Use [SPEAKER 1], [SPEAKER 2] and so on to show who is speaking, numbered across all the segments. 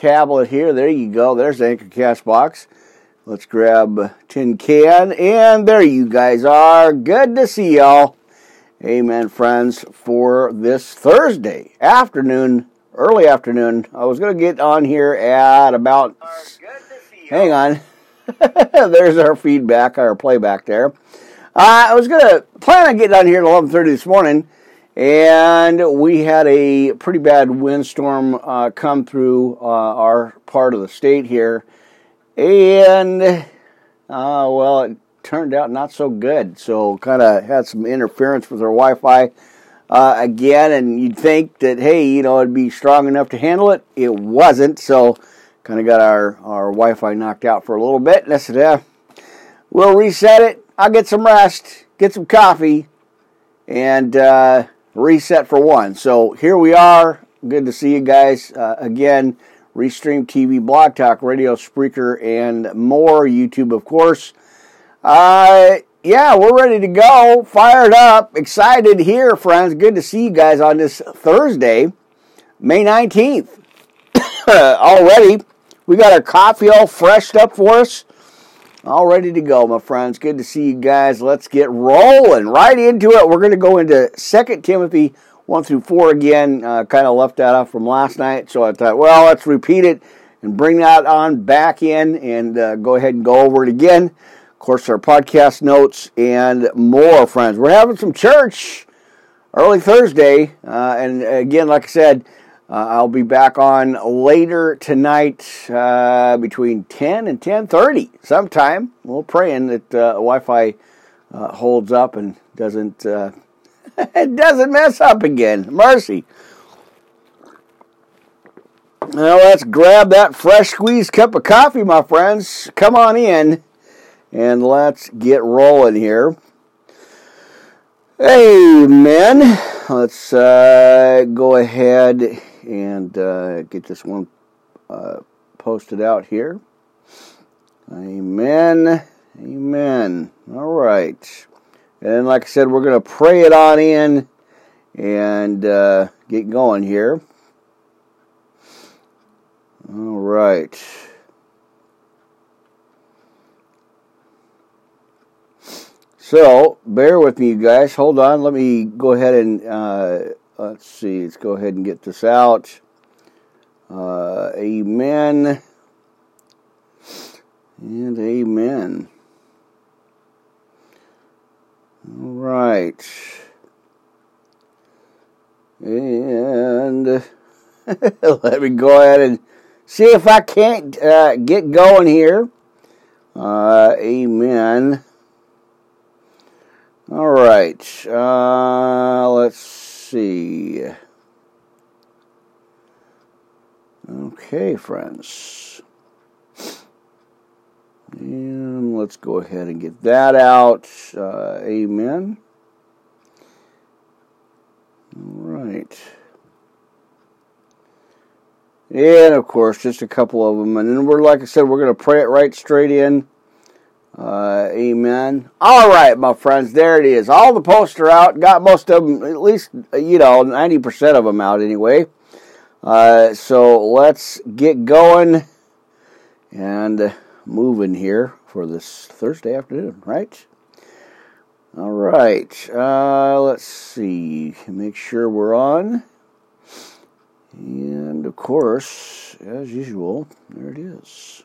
[SPEAKER 1] tablet here. There you go. There's the Anchor Cast box. Let's grab tin can, and there you guys are. Good to see y'all. Amen, friends, for this Thursday afternoon, early afternoon. I was going to get on here at about. Hang on. There's our feedback, our playback there. Uh, I was going to plan on getting on here at 11:30 this morning, and we had a pretty bad windstorm uh, come through uh, our part of the state here, and uh, well, it turned out not so good. So kind of had some interference with our Wi-Fi. Uh, again, and you'd think that hey, you know, it'd be strong enough to handle it. It wasn't, so kind of got our, our Wi-Fi knocked out for a little bit. And I said, we'll reset it. I'll get some rest, get some coffee, and uh, reset for one. So here we are. Good to see you guys uh, again. Restream TV, Blog Talk, Radio, Spreaker, and more. YouTube, of course. Uh, yeah, we're ready to go. Fired up, excited here, friends. Good to see you guys on this Thursday, May 19th. Already, we got our coffee all freshed up for us. All ready to go, my friends. Good to see you guys. Let's get rolling right into it. We're going to go into 2 Timothy 1 through 4 again. Uh, kind of left that off from last night, so I thought, well, let's repeat it and bring that on back in and uh, go ahead and go over it again. Of course, our podcast notes and more, friends. We're having some church early Thursday, uh, and again, like I said, uh, I'll be back on later tonight uh, between 10 and 10:30 sometime. We're praying that uh, Wi-Fi uh, holds up and doesn't uh, it doesn't mess up again. Mercy. Now let's grab that fresh squeezed cup of coffee, my friends. Come on in and let's get rolling here. Amen. Let's uh, go ahead and uh, get this one uh, posted out here. Amen. Amen. All right. And like I said, we're going to pray it on in and uh, get going here. All right. So, bear with me, you guys. Hold on. Let me go ahead and uh, let's see. Let's go ahead and get this out. Uh, amen. And amen. All right. And let me go ahead and see if I can't uh, get going here. Uh, amen. All right. Uh, let's see. Okay, friends. And let's go ahead and get that out. Uh, amen. All right. And of course, just a couple of them. And then we're, like I said, we're going to pray it right straight in. Uh, amen. All right, my friends, there it is. All the posts are out. Got most of them, at least, you know, 90% of them out anyway. Uh, so let's get going and moving here for this Thursday afternoon, right? All right. Uh, let's see. Make sure we're on. And of course, as usual, there it is.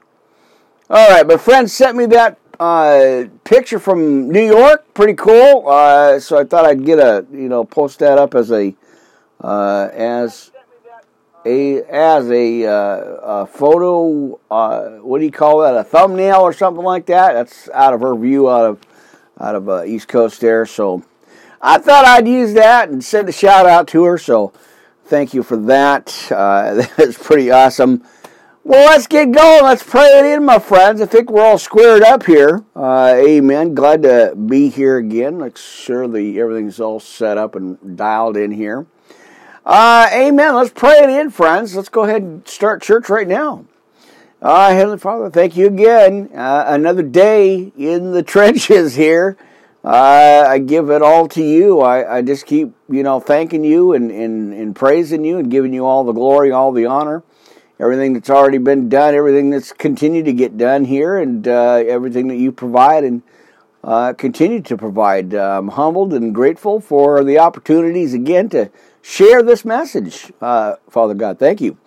[SPEAKER 1] All right, my friend sent me that uh, picture from New York, pretty cool. Uh, so I thought I'd get a you know post that up as a uh, as a as a, uh, a photo. Uh, what do you call that? A thumbnail or something like that. That's out of her view, out of out of uh, East Coast there. So I thought I'd use that and send a shout out to her. So thank you for that. that's pretty awesome. Well, let's get going. Let's pray it in, my friends. I think we're all squared up here. Uh, amen. Glad to be here again. Make sure the everything's all set up and dialed in here. Uh, amen. Let's pray it in, friends. Let's go ahead and start church right now. Uh, Heavenly Father, thank you again. Uh, another day in the trenches here. Uh, I give it all to you. I, I just keep, you know, thanking you and, and, and praising you and giving you all the glory, all the honor everything that's already been done, everything that's continued to get done here, and uh, everything that you provide and uh, continue to provide. I'm humbled and grateful for the opportunities again to share this message. Uh, Father God, thank you.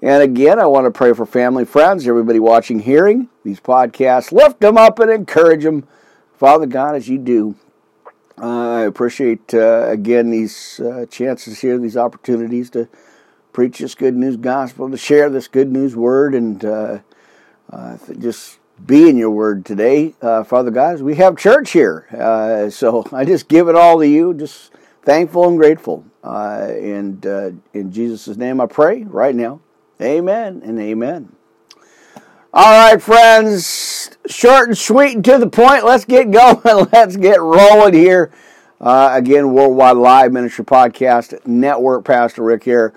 [SPEAKER 1] And again, I want to pray for family, friends, everybody watching, hearing these podcasts. Lift them up and encourage them, Father God, as you do. Uh, I appreciate uh, again these uh, chances here, these opportunities to preach this good news gospel, to share this good news word, and uh, uh, just be in your word today, uh, Father God. We have church here, so I just give it all to you. Just thankful and grateful, and in Jesus' name I pray right now. Amen and amen. All right, friends, short and sweet and to the point. Let's get going. Let's get rolling here. Uh, again, Worldwide Live Ministry Podcast Network. Pastor Rick here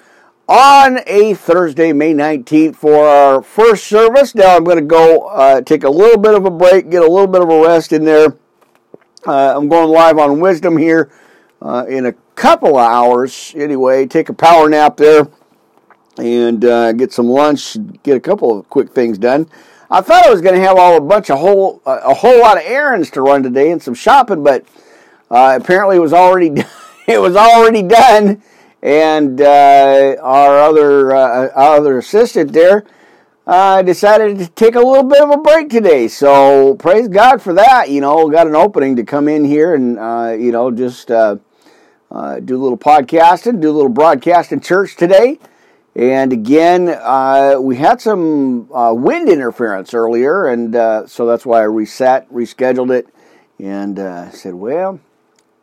[SPEAKER 1] on a Thursday, May 19th, for our first service. Now, I'm going to go uh, take a little bit of a break, get a little bit of a rest in there. Uh, I'm going live on Wisdom here uh, in a couple of hours. Anyway, take a power nap there and uh, get some lunch, get a couple of quick things done. I thought I was going to have all a bunch of whole a whole lot of errands to run today and some shopping, but uh, apparently it was already it was already done, and uh, our other uh, other assistant there uh, decided to take a little bit of a break today. So praise God for that. You know, got an opening to come in here and uh, you know just do a little podcasting, do a little broadcasting church today. And again, uh, we had some uh, wind interference earlier, and uh, so that's why I reset, rescheduled it, and uh, said, well,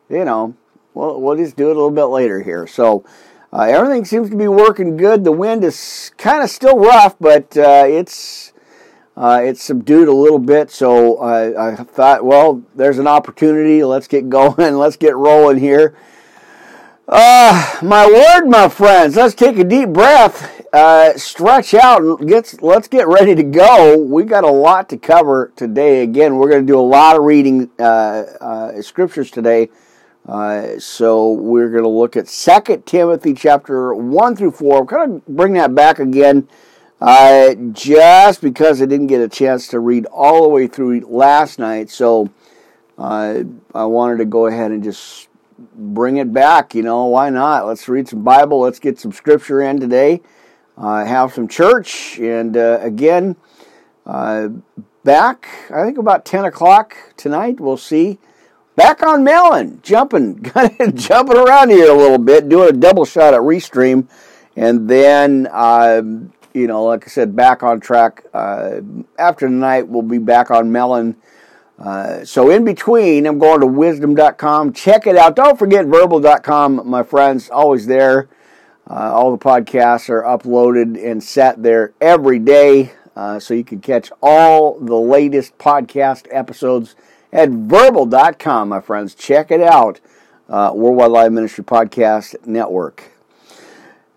[SPEAKER 1] you know, we'll, we'll just do it a little bit later here. So uh, everything seems to be working good. The wind is kind of still rough, but uh, it's it's subdued a little bit. So I thought, well, there's an opportunity. Let's get going. Let's get rolling here. Uh, my word, my friends, let's take a deep breath, uh, stretch out, and get, let's get ready to go. We got a lot to cover today. Again, we're going to do a lot of reading uh, uh scriptures today. Uh, so we're going to look at Second Timothy chapter 1 through 4. I'm going to bring that back again uh, just because I didn't get a chance to read all the way through last night. So I wanted to go ahead and just bring it back. You know, why not? Let's read some Bible. Let's get some scripture in today. Uh, have some church. And uh, again, uh, back, I think about 10 o'clock tonight, we'll see. Back on Melon, jumping, jumping around here a little bit, doing a double shot at Restream. And then, um, you know, like I said, back on track. Uh, after tonight, we'll be back on Melon uh, so in between, I'm going to wisdom.com. Check it out. Don't forget verbal.com, my friends. Always there. Uh, all the podcasts are uploaded and set there every day. Uh, so you can catch all the latest podcast episodes at verbal.com, my friends. Check it out. Uh, Worldwide Live Ministry Podcast Network.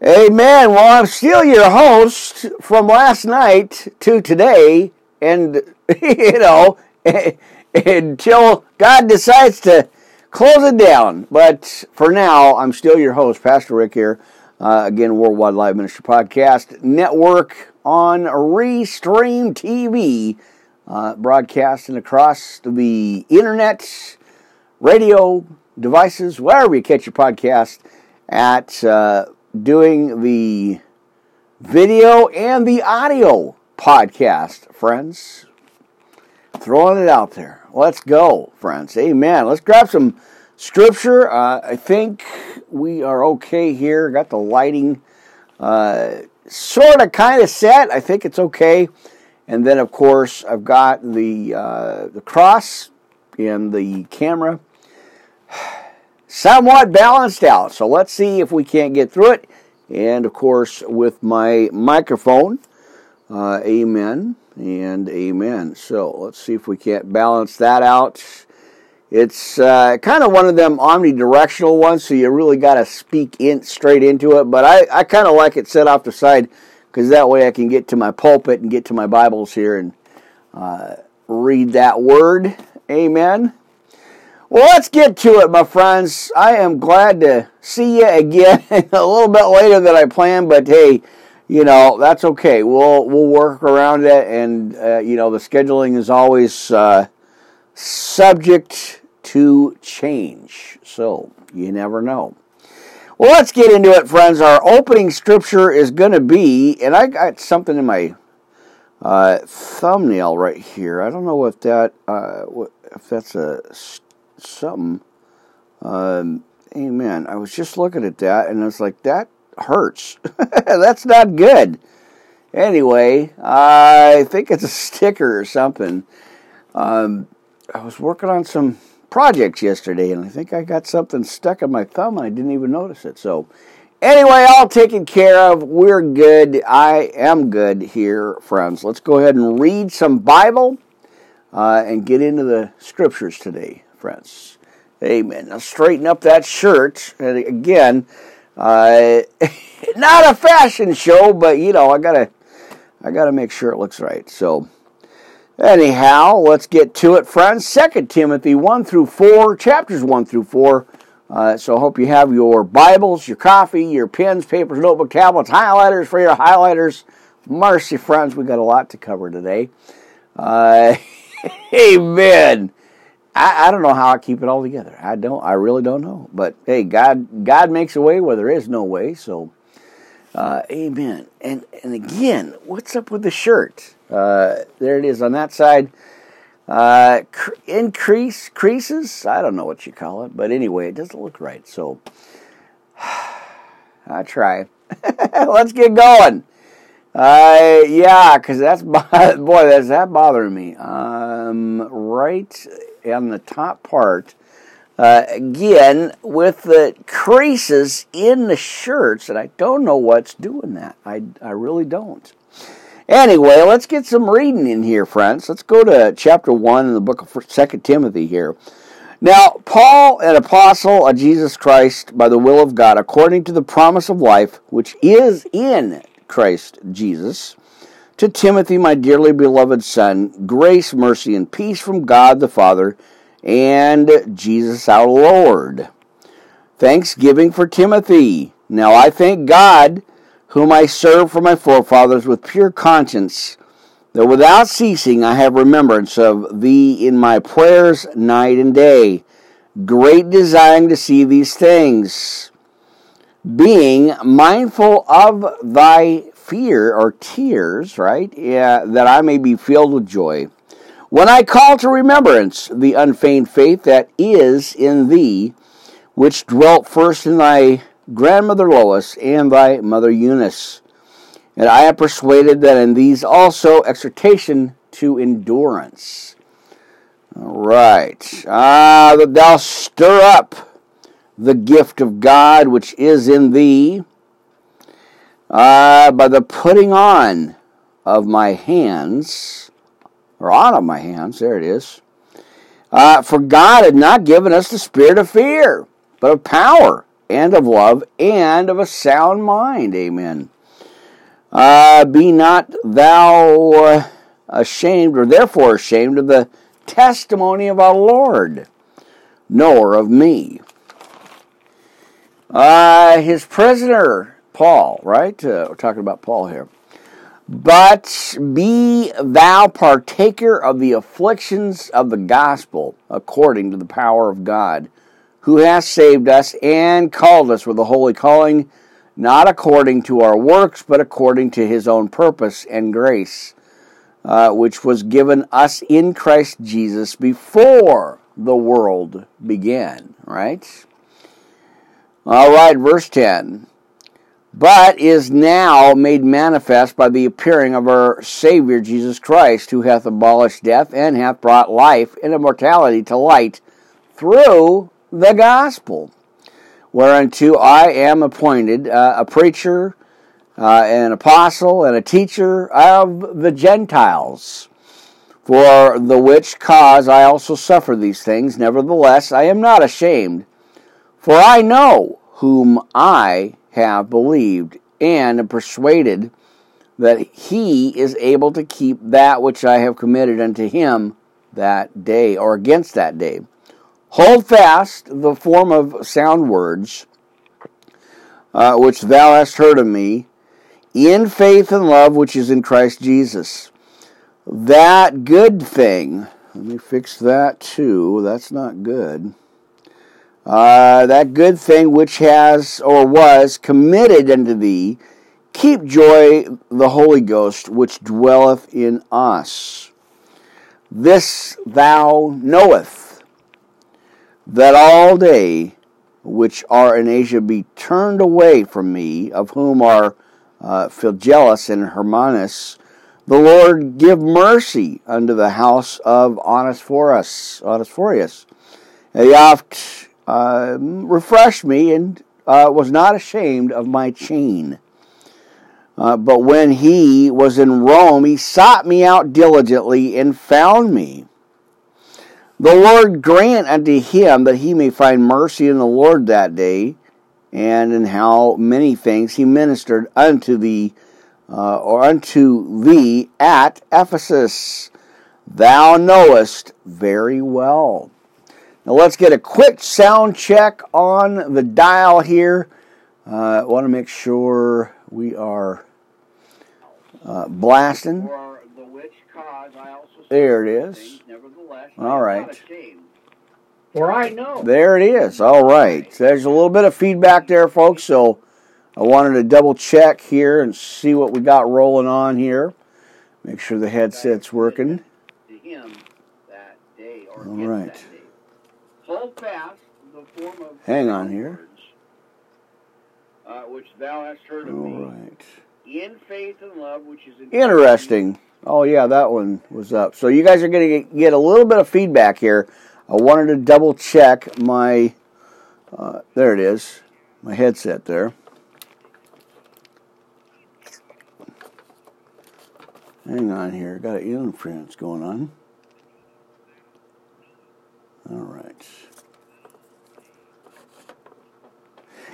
[SPEAKER 1] Amen. Well, I'm still your host from last night to today. And, you know, until God decides to close it down. But for now, I'm still your host, Pastor Rick here. Uh, again, Worldwide Live Ministry Podcast Network on Restream TV, uh, broadcasting across the internet, radio devices, wherever you catch your podcast, at uh, doing the video and the audio podcast, friends throwing it out there. Let's go, friends. Amen. Let's grab some scripture. Uh, I think we are okay here. Got the lighting uh, sort of kind of set. I think it's okay. And then, of course, I've got the uh, the cross and the camera somewhat balanced out. So let's see if we can't get through it. And of course, with my microphone, uh, amen and amen. So let's see if we can't balance that out. It's uh, kind of one of them omnidirectional ones, so you really got to speak in straight into it. But I, I kind of like it set off the side because that way I can get to my pulpit and get to my Bibles here and uh, read that word. Amen. Well, let's get to it, my friends. I am glad to see you again a little bit later than I planned, but hey, you know that's okay. We'll we'll work around it, and uh, you know the scheduling is always uh, subject to change. So you never know. Well, let's get into it, friends. Our opening scripture is going to be, and I got something in my uh, thumbnail right here. I don't know if that uh, if that's a something. Um, amen. I was just looking at that, and I was like, that hurts. That's not good. Anyway, I think it's a sticker or something. Um, I was working on some projects yesterday, and I think I got something stuck in my thumb, and I didn't even notice it. So, anyway, all taken care of. We're good. I am good here, friends. Let's go ahead and read some Bible uh, and get into the scriptures today, friends. Amen. Now, straighten up that shirt. And again, uh, not a fashion show, but you know, I gotta, I gotta make sure it looks right. So, anyhow, let's get to it, friends. Second Timothy one through four, chapters one through four. Uh, so I hope you have your Bibles, your coffee, your pens, papers, notebook, tablets, highlighters for your highlighters. Mercy, friends, we got a lot to cover today. Uh, amen. I, I don't know how I keep it all together. I don't. I really don't know. But hey, God God makes a way where there is no way. So, uh, Amen. And and again, what's up with the shirt? Uh, there it is on that side. Uh, cr- increase creases. I don't know what you call it, but anyway, it doesn't look right. So, I try. Let's get going. Uh, yeah, because that's boy, that's that bothering me. Um, right on the top part, uh, again with the creases in the shirts, and I don't know what's doing that. I, I really don't. Anyway, let's get some reading in here, friends. Let's go to chapter 1 in the book of Second Timothy here. Now, Paul, an apostle of Jesus Christ by the will of God, according to the promise of life, which is in Christ Jesus, to Timothy, my dearly beloved son, grace, mercy, and peace from God the Father and Jesus our Lord. Thanksgiving for Timothy. Now I thank God, whom I serve for my forefathers with pure conscience, that without ceasing I have remembrance of thee in my prayers night and day, great desiring to see these things, being mindful of thy fear or tears, right? Yeah, that I may be filled with joy. When I call to remembrance the unfeigned faith that is in thee, which dwelt first in thy grandmother Lois and thy mother Eunice. And I am persuaded that in these also exhortation to endurance. All right. Ah, that thou stir up the gift of God which is in thee uh, by the putting on of my hands, or on of my hands, there it is. Uh, for God had not given us the spirit of fear, but of power and of love and of a sound mind. Amen. Uh, be not thou ashamed, or therefore ashamed of the testimony of our Lord, nor of me. Uh, his prisoner Paul, right? Uh, we're talking about Paul here. But be thou partaker of the afflictions of the gospel according to the power of God, who has saved us and called us with a holy calling, not according to our works, but according to his own purpose and grace, uh, which was given us in Christ Jesus before the world began, right? All right, verse 10 but is now made manifest by the appearing of our Savior Jesus Christ, who hath abolished death and hath brought life and immortality to light through the gospel, whereunto I am appointed uh, a preacher, uh, an apostle, and a teacher of the Gentiles. For the which cause I also suffer these things, nevertheless I am not ashamed, for I know whom I have believed and am persuaded that he is able to keep that which I have committed unto him that day or against that day. Hold fast the form of sound words uh, which thou hast heard of me in faith and love which is in Christ Jesus. That good thing, let me fix that too. That's not good. Uh, that good thing which has or was committed unto thee, keep joy the Holy Ghost which dwelleth in us. This thou knoweth, that all they which are in Asia be turned away from me, of whom are uh, Phygellus and Hermanus, the Lord give mercy unto the house of Onesiphorus. Onesiphorus. He oft uh, refreshed me and uh, was not ashamed of my chain. Uh, but when he was in Rome, he sought me out diligently and found me. The Lord grant unto him that he may find mercy in the Lord that day, and in how many things he ministered unto thee, uh, or unto thee at Ephesus. Thou knowest very well. Now let's get a quick sound check on the dial here. Uh, I want to make sure we are uh, blasting. There it is. All right.
[SPEAKER 2] For I know.
[SPEAKER 1] There it is. All right. There's a little bit of feedback there, folks. So I wanted to double check here and see what we got rolling on here. Make sure the headset's working. All right.
[SPEAKER 2] Hold fast the form of
[SPEAKER 1] Hang on here.
[SPEAKER 2] uh, which thou hast heard of
[SPEAKER 1] All
[SPEAKER 2] me,
[SPEAKER 1] right.
[SPEAKER 2] in faith and love which is in
[SPEAKER 1] Interesting. Oh yeah, that one was up. So you guys are going to get a little bit of feedback here. I wanted to double check my. Uh, there it is, my headset there. Hang on here, got an interference going on. All right.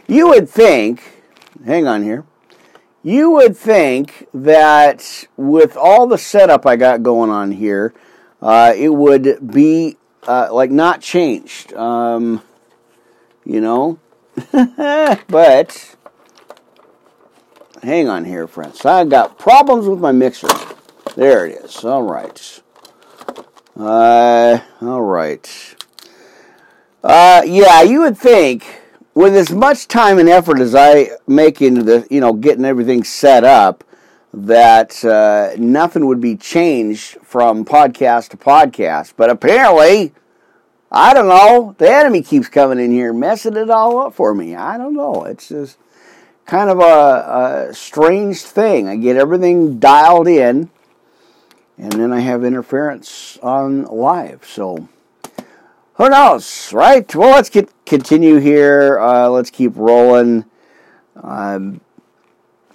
[SPEAKER 1] You would think, hang on here. You would think that with all the setup I got going on here, uh, it would be uh, like not changed. Um, you know? but hang on here, friends. I got problems with my mixer. There it is. All right. Uh, all right. Uh, yeah, you would think with as much time and effort as I make into the, you know, getting everything set up, that uh, nothing would be changed from podcast to podcast. But apparently, I don't know. The enemy keeps coming in here, messing it all up for me. I don't know. It's just kind of a, a strange thing. I get everything dialed in, and then I have interference on live. So who knows, right? Well, let's get continue here. Uh, let's keep rolling. Um,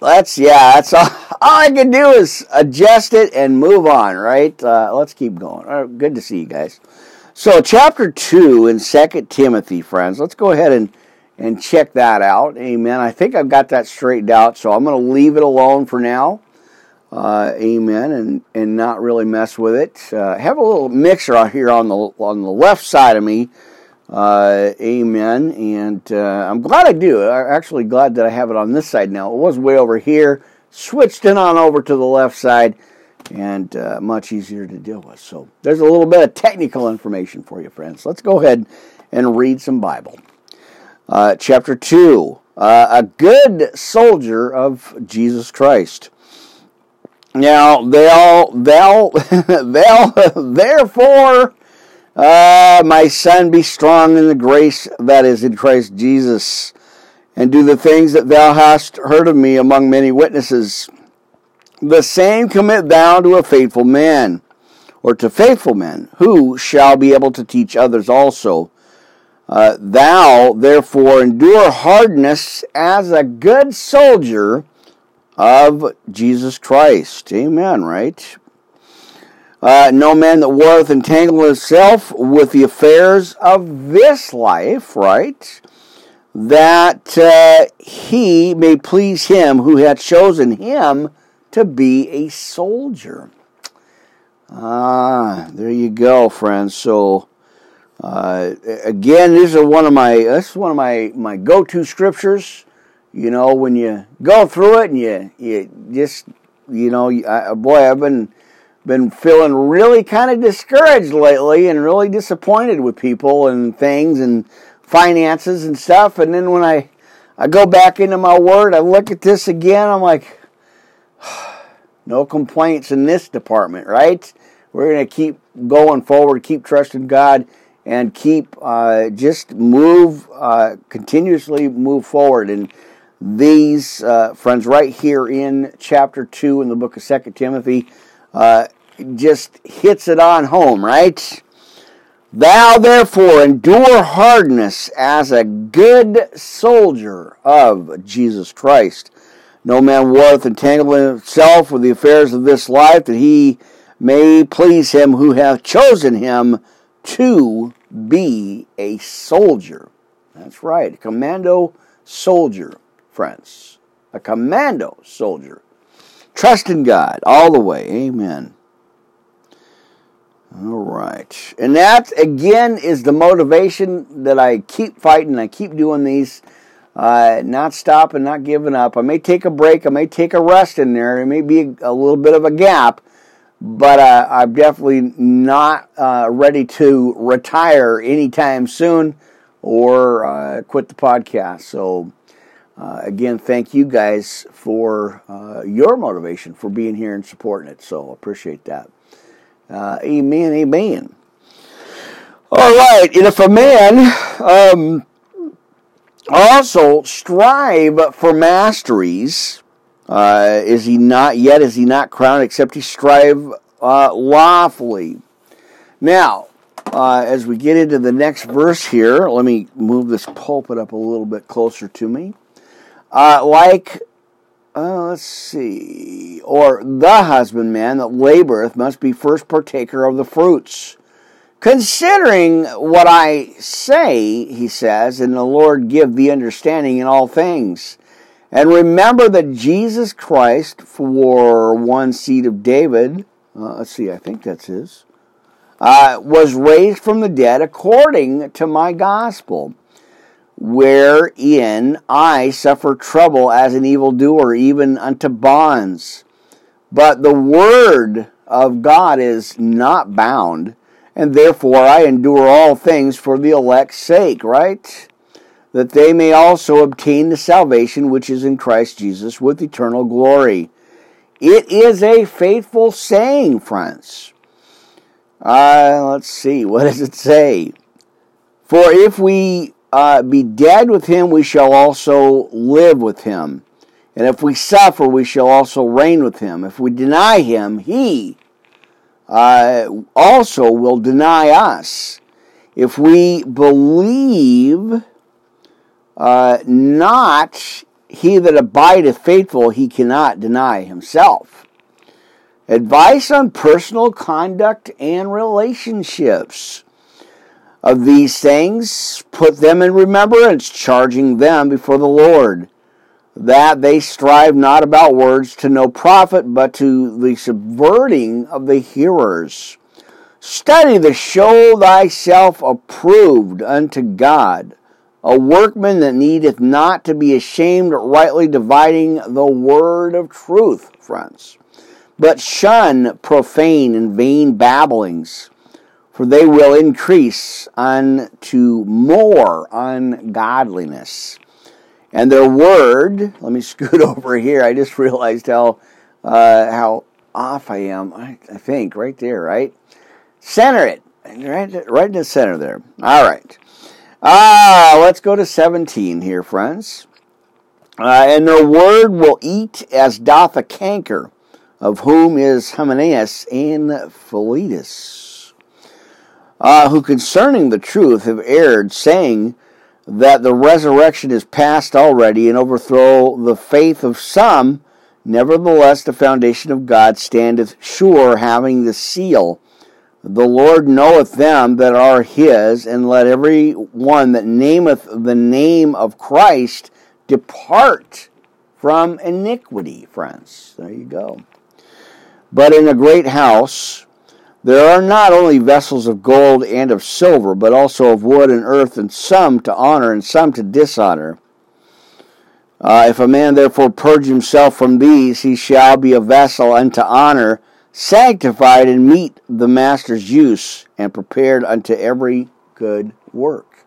[SPEAKER 1] let's yeah, that's all, all I can do is adjust it and move on, right? Uh, let's keep going. Right, good to see you guys. So, chapter two in Second Timothy, friends. Let's go ahead and and check that out. Amen. I think I've got that straightened out, so I'm going to leave it alone for now. Uh, amen, and and not really mess with it. Uh, have a little mixer out here on the on the left side of me. Uh, amen, and uh, I'm glad I do. I'm actually glad that I have it on this side now. It was way over here. Switched it on over to the left side, and uh, much easier to deal with. So there's a little bit of technical information for you, friends. Let's go ahead and read some Bible. Uh, chapter two: A good soldier of Jesus Christ. Now they'll they'll they'll therefore uh, my son be strong in the grace that is in Christ Jesus, and do the things that thou hast heard of me among many witnesses. The same commit thou to a faithful man, or to faithful men, who shall be able to teach others also. Uh, thou therefore endure hardness as a good soldier of Jesus Christ. Amen, right? Uh, no man that warreth entangle himself with the affairs of this life, right? That uh, he may please him who hath chosen him to be a soldier. Ah, there you go, friends. So, uh, again, this is one of my this is one of my my go-to scriptures you know, when you go through it and you, you just, you know, I, boy, I've been, been feeling really kind of discouraged lately and really disappointed with people and things and finances and stuff. And then when I, I go back into my word, I look at this again, I'm like, no complaints in this department, right? We're going to keep going forward, keep trusting God, and keep uh, just move, uh, continuously move forward. And these uh, friends, right here in chapter 2 in the book of Second Timothy, uh, just hits it on home, right? Thou therefore endure hardness as a good soldier of Jesus Christ. No man warreth entangle himself with the affairs of this life, that he may please him who hath chosen him to be a soldier. That's right, commando soldier, friends. A commando soldier. Trust in God all the way. Amen. All right. And that, again, is the motivation that I keep fighting. I keep doing these uh, not stopping, not giving up. I may take a break, I may take a rest in there. It may be a, little bit of a gap, but uh, I'm definitely not uh, ready to retire anytime soon or uh, quit the podcast. So, uh, again, thank you guys for uh, your motivation for being here and supporting it. So, appreciate that. amen, amen. All right, and if a man um, also strive for masteries. Uh, is he not yet? Is he not crowned? Except he strive uh, lawfully. Now, uh, as we get into the next verse here, let me move this pulpit up a little bit closer to me. Uh, like, uh, let's see, or the husbandman that laboreth must be first partaker of the fruits. Considering what I say, he says, and the Lord give thee understanding in all things. And remember that Jesus Christ, for one seed of David, uh, let's see, I think that's his, uh, was raised from the dead according to my gospel, wherein I suffer trouble as an evildoer, even unto bonds. But the word of God is not bound and therefore I endure all things for the elect's sake, right? That they may also obtain the salvation which is in Christ Jesus with eternal glory. It is a faithful saying, friends. Uh, let's see, what does it say? For if we uh, be dead with him, we shall also live with him. And if we suffer, we shall also reign with him. If we deny him, he uh, also will deny us. If we believe uh, not he that abideth faithful, he cannot deny himself. Advice on personal conduct and relationships. Of these things, put them in remembrance, charging them before the Lord that they strive not about words to no profit, but to the subverting of the hearers. Study to show thyself approved unto God, a workman that needeth not to be ashamed, rightly dividing the word of truth, friends. But shun profane and vain babblings, for they will increase unto more ungodliness and their word. Let me scoot over here. I just realized how uh, how off I am. I, I, think right there, right. Center it, right, right in the center there. All right. Ah, let's go to seventeen here, friends. Uh, and their word will eat as doth a canker, of whom is Hymenaeus and Philetus, uh, who concerning the truth have erred, saying that the resurrection is past already and overthrow the faith of some, nevertheless the foundation of God standeth sure, having the seal. The Lord knoweth them that are his, and let every one that nameth the name of Christ depart from iniquity, friends. There you go. But in a great house, there are not only vessels of gold and of silver, but also of wood and earth, and some to honor and some to dishonor. Uh, if a man therefore purge himself from these, he shall be a vessel unto honor, sanctified and meet the master's use, and prepared unto every good work.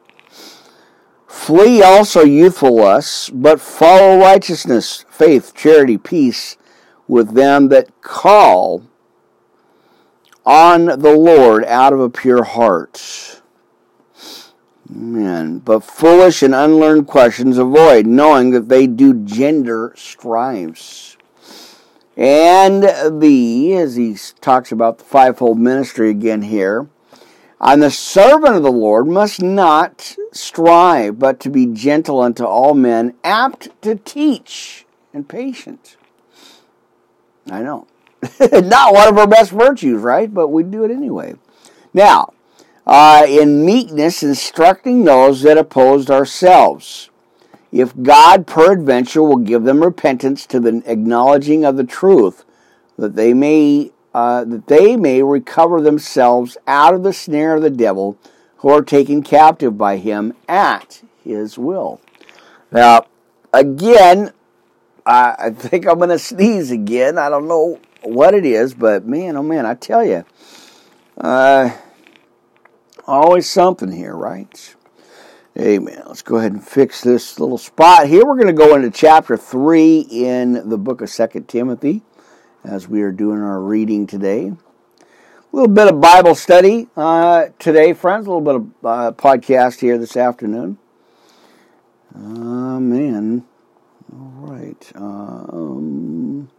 [SPEAKER 1] Flee also youthful lusts, but follow righteousness, faith, charity, peace with them that call on the Lord out of a pure heart. Amen. But foolish and unlearned questions avoid, knowing that they do gender strifes. And the, as he talks about the fivefold ministry again here, and the servant of the Lord must not strive, but to be gentle unto all men, apt to teach, and patient. I know. not one of our best virtues, right? But we do it anyway. Now, uh, in meekness, instructing those that opposed ourselves. If God peradventure will give them repentance to the acknowledging of the truth, that they may uh, that they may recover themselves out of the snare of the devil, who are taken captive by him at his will. Now, again, I think I'm going to sneeze again. I don't know what it is, but man, oh man, I tell you, uh, always something here, right? Amen. Let's go ahead and fix this little spot here. We're going to go into chapter 3 in the book of Second Timothy as we are doing our reading today. A little bit of Bible study uh, today, friends. A little bit of uh, podcast here this afternoon. Man. All right. Um,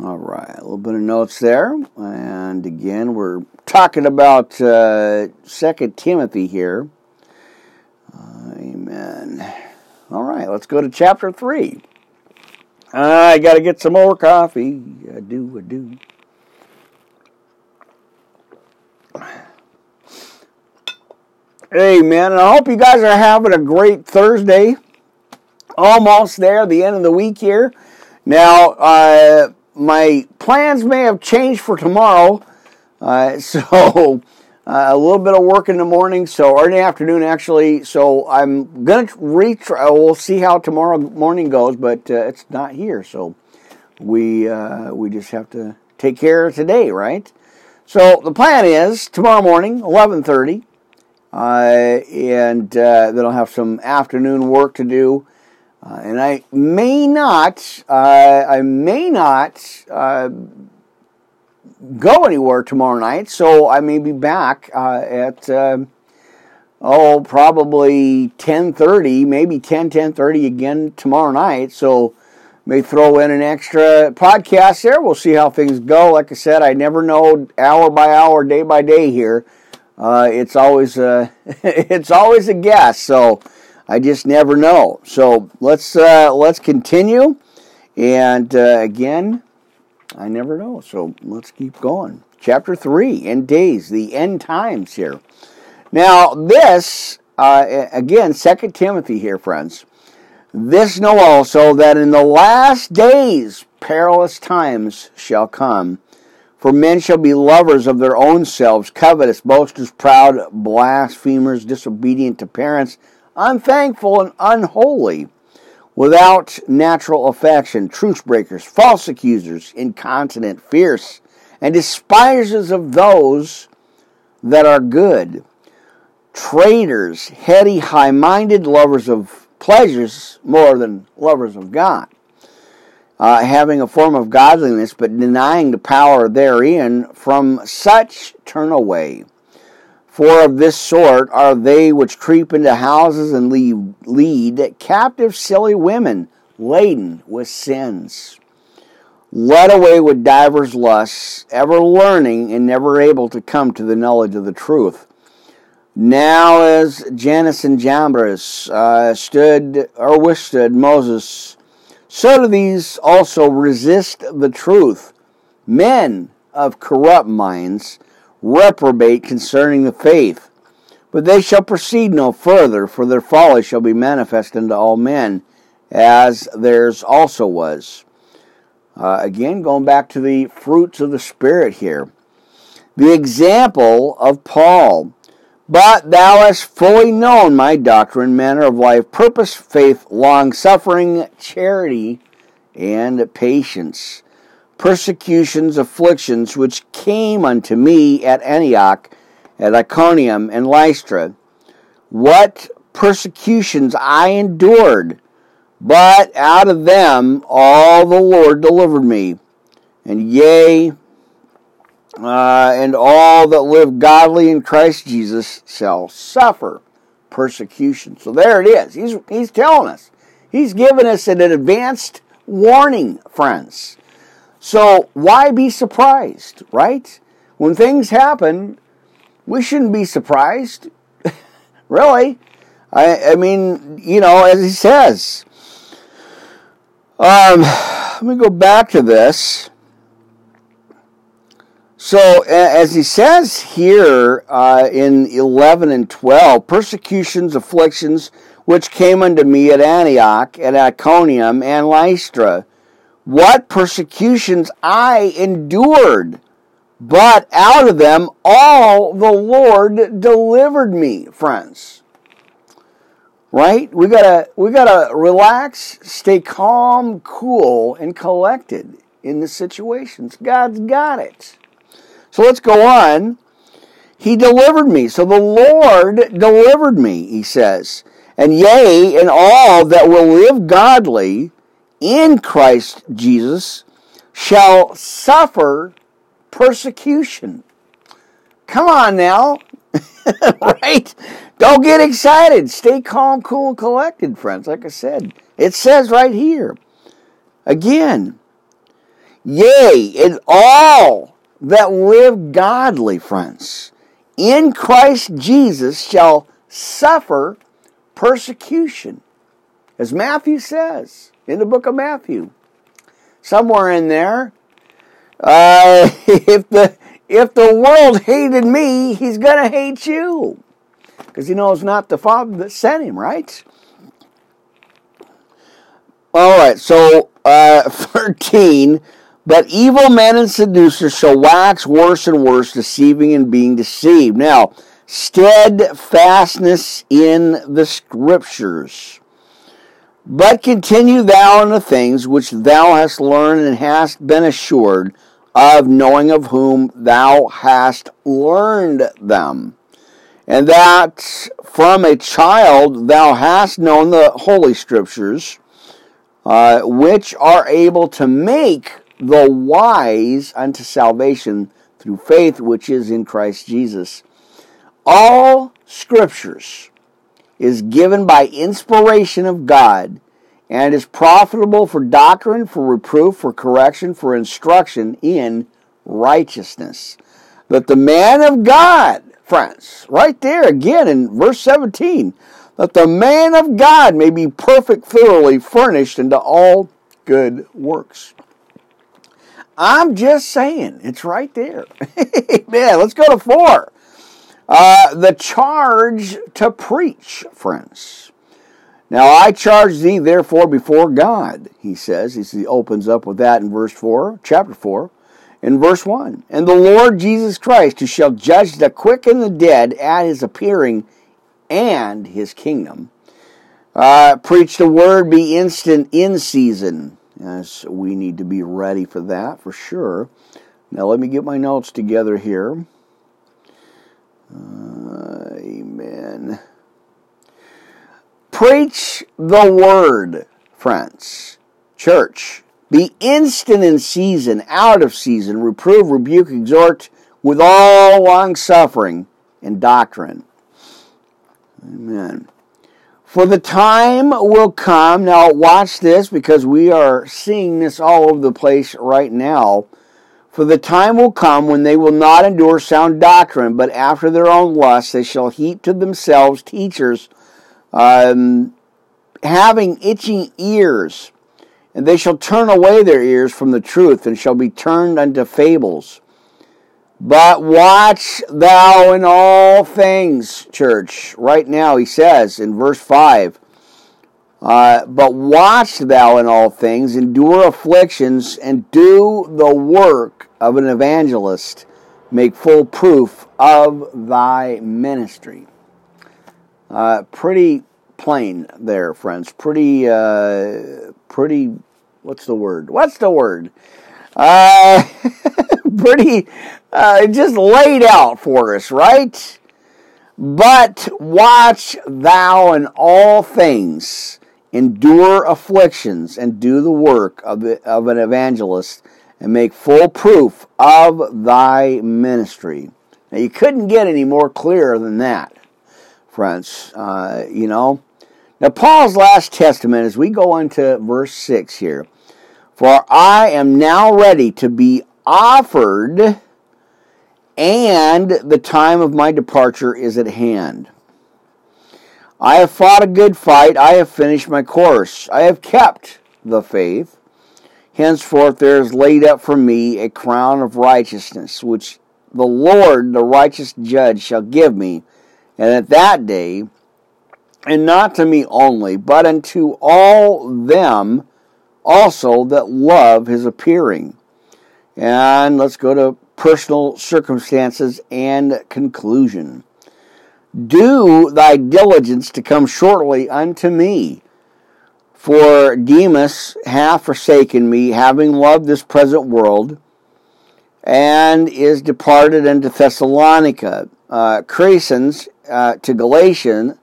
[SPEAKER 1] all right, a little bit of notes there, and again, we're talking about uh, Second Timothy here. Amen. All right, let's go to chapter 3. I got to get some more coffee. I do, I do. Amen. And I hope you guys are having a great Thursday. Almost there, the end of the week here. Now, uh, my plans may have changed for tomorrow. Uh, so uh, a little bit of work in the morning, so or in the afternoon actually. So I'm gonna retry. We'll see how tomorrow morning goes, but uh, it's not here, so we uh, we just have to take care of today, right? So the plan is tomorrow morning, 11:30, uh, and uh, then I'll have some afternoon work to do. Uh, and I may not, I may not go anywhere tomorrow night, so I may be back uh, at uh, oh probably ten thirty, maybe 10, 10.30 again tomorrow night. So may throw in an extra podcast there. We'll see how things go. Like I said, I never know hour by hour, day by day here. Uh, it's always a, it's always a guess. So I just never know. So let's uh, let's continue. And uh, again, I never know. So let's keep going. Chapter 3 End Days, the end times here. Now, this, uh, again, Second Timothy here, friends. This know also that in the last days perilous times shall come. For men shall be lovers of their own selves, covetous, boasters, proud, blasphemers, disobedient to parents, unthankful, and unholy without natural affection, truce breakers, false accusers, incontinent, fierce, and despisers of those that are good, traitors, heady, high minded, lovers of pleasures more than lovers of God. Uh, having a form of godliness, but denying the power therein, from such turn away. For of this sort are they which creep into houses and lead, lead captive silly women laden with sins, led away with divers lusts, ever learning and never able to come to the knowledge of the truth. Now, as Jannes and Jambres uh, stood or withstood Moses, so do these also resist the truth, men of corrupt minds reprobate concerning the faith. But they shall proceed no further, for their folly shall be manifest unto all men, as theirs also was. Uh, again, going back to the fruits of the Spirit here. the example of Paul. But thou hast fully known my doctrine, manner of life, purpose, faith, long suffering, charity, and patience, persecutions, afflictions, which came unto me at Antioch, at Iconium, and Lystra. What persecutions I endured, but out of them all the Lord delivered me. And yea, uh, and all that live godly in Christ Jesus shall suffer persecution. So there it is. He's, he's telling us. He's giving us an advanced warning, friends. So why be surprised, right? When things happen, we shouldn't be surprised. really. I, I mean, you know, as he says. Um, let me go back to this. So, as he says here uh, in 11 and 12, persecutions, afflictions, which came unto me at Antioch, at Iconium, and Lystra, what persecutions I endured, but out of them all the Lord delivered me, friends. Right? We gotta we gotta relax, stay calm, cool, and collected in the situations. God's got it. So let's go on. He delivered me. So the Lord delivered me, he says. And yea, and all that will live godly in Christ Jesus shall suffer persecution. Come on now. right? Don't get excited. Stay calm, cool, and collected, friends. Like I said, it says right here. Again, yea, and all that live godly, friends, in Christ Jesus shall suffer persecution. As Matthew says in the book of Matthew. Somewhere in there, uh, if the if the world hated me, he's gonna hate you. Because he knows not the Father that sent him, right? All right, so uh, 13 but evil men and seducers shall wax worse and worse, deceiving and being deceived. Now, steadfastness in the scriptures. But continue thou in the things which thou hast learned and hast been assured of, knowing of whom thou hast learned them. And that from a child thou hast known the holy scriptures, uh, which are able to make the wise unto salvation through faith which is in Christ Jesus. All scriptures is given by inspiration of God and is profitable for doctrine, for reproof, for correction, for instruction in righteousness. That the man of God, friends, right there again in verse 17, that the man of God may be perfect, thoroughly furnished into all good works. I'm just saying, it's right there. Man, let's go to four. Uh, the charge to preach, friends. Now I charge thee therefore before God, he says. He opens up with that in verse 4, chapter 4, in verse 1. And the Lord Jesus Christ, who shall judge the quick and the dead at his appearing and his kingdom. Uh, preach the word, be instant in season, Yes, we need to be ready for that for sure. Now, let me get my notes together here. Amen. Preach the word, friends. Church, be instant in season, out of season, reprove, rebuke, exhort with all long suffering and doctrine. Amen. For the time will come, now watch this because we are seeing this all over the place right now. For the time will come when they will not endure sound doctrine, but after their own lusts they shall heap to themselves teachers um, having itching ears, and they shall turn away their ears from the truth and shall be turned unto fables. But watch thou in all things, church. Right now, he says in verse 5 uh, But watch thou in all things, endure afflictions, and do the work of an evangelist. make full proof of thy ministry. Uh, pretty plain there, friends. Pretty, uh, pretty. What's the word? What's the word? Uh, pretty, uh, just laid out for us, right? But watch thou in all things, endure afflictions, and do the work of, the, of an evangelist, and make full proof of thy ministry. Now, you couldn't get any more clear than that, friends. Uh, you know. Now, Paul's last testament, as we go into verse 6 here, for I am now ready to be offered, and the time of my departure is at hand. I have fought a good fight, I have finished my course, I have kept the faith. Henceforth there is laid up for me a crown of righteousness, which the Lord, the righteous judge, shall give me, and at that day, and not to me only, but unto all them also that love his appearing. And let's go to personal circumstances and conclusion. Do thy diligence to come shortly unto me. For Demas hath forsaken me, having loved this present world, and is departed unto Thessalonica. Uh, Crescens uh, to Galatian,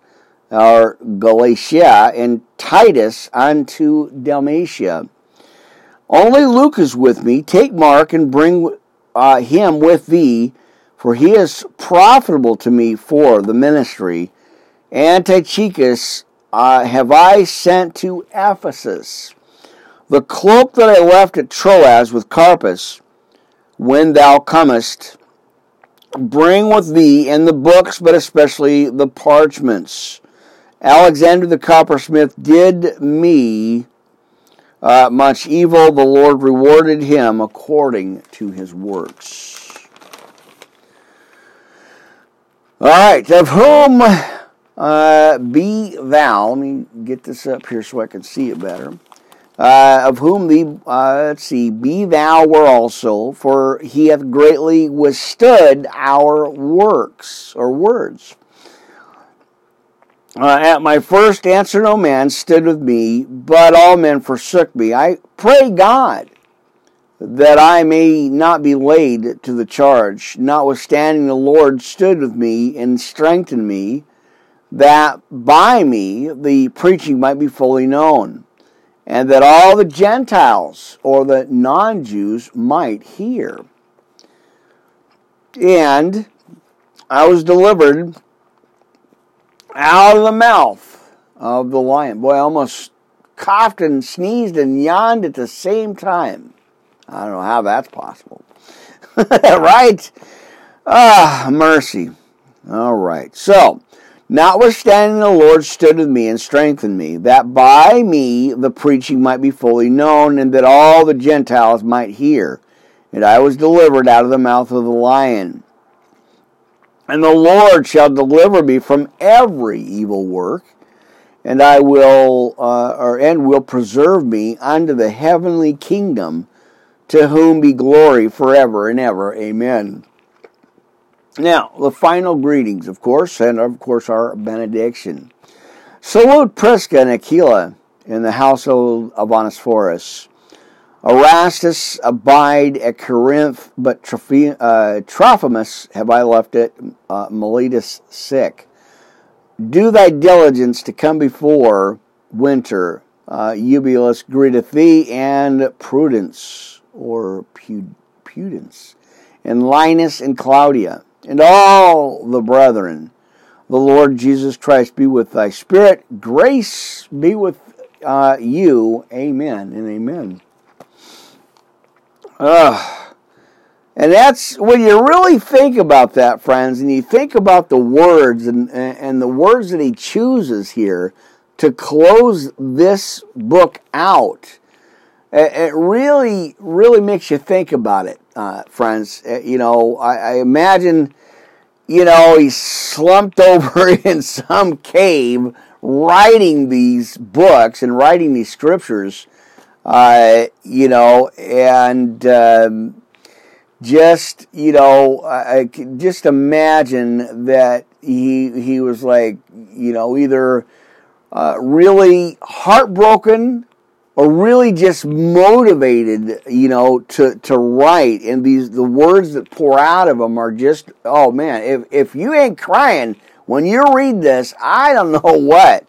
[SPEAKER 1] or Galatia, and Titus unto Dalmatia. Only Luke is with me. Take Mark and bring uh, him with thee, for he is profitable to me for the ministry. Tychicus uh, have I sent to Ephesus. The cloak that I left at Troas with Carpus, when thou comest, bring with thee, and the books, but especially the parchments. Alexander the coppersmith did me uh, much evil. The Lord rewarded him according to his works. All right, of whom uh, be thou, let me get this up here so I can see it better. Uh, of whom the, uh, let's see, be thou were also, for he hath greatly withstood our works or words. Uh, at my first answer, no man stood with me, but all men forsook me. I pray God that I may not be laid to the charge. Notwithstanding, the Lord stood with me and strengthened me that by me the preaching might be fully known, and that all the Gentiles or the non Jews might hear. And I was delivered out of the mouth of the lion. Boy, I almost coughed and sneezed and yawned at the same time. I don't know how that's possible. right? Ah, mercy. All right. So, Notwithstanding, the Lord stood with me and strengthened me, that by me the preaching might be fully known, and that all the Gentiles might hear. And I was delivered out of the mouth of the lion. And the Lord shall deliver me from every evil work, and I will, uh, or and will preserve me unto the heavenly kingdom, to whom be glory forever and ever. Amen. Now, the final greetings, of course, and of course our benediction. Salute Prisca and Aquila in the household of Onesiphorus. Erastus abide at Corinth, but uh, Trophimus have I left at uh, Miletus sick. Do thy diligence to come before winter. Uh, Eubulus greeteth thee, and Prudence, or Pudens, and Linus and Claudia and all the brethren. The Lord Jesus Christ be with thy spirit. Grace be with uh, you. Amen and amen. Uh, and that's when you really think about that, friends, and you think about the words and, and the words that he chooses here to close this book out. It really, really makes you think about it uh, friends. Uh, you know, I, I, imagine, you know, he's slumped over in some cave writing these books and writing these scriptures, uh, you know, and um, just you know, I, I just imagine that he he was like you know either uh, really heartbroken or really just motivated, you know, to, to write. And these the words that pour out of them are just, oh man, if if you ain't crying when you read this, I don't know what,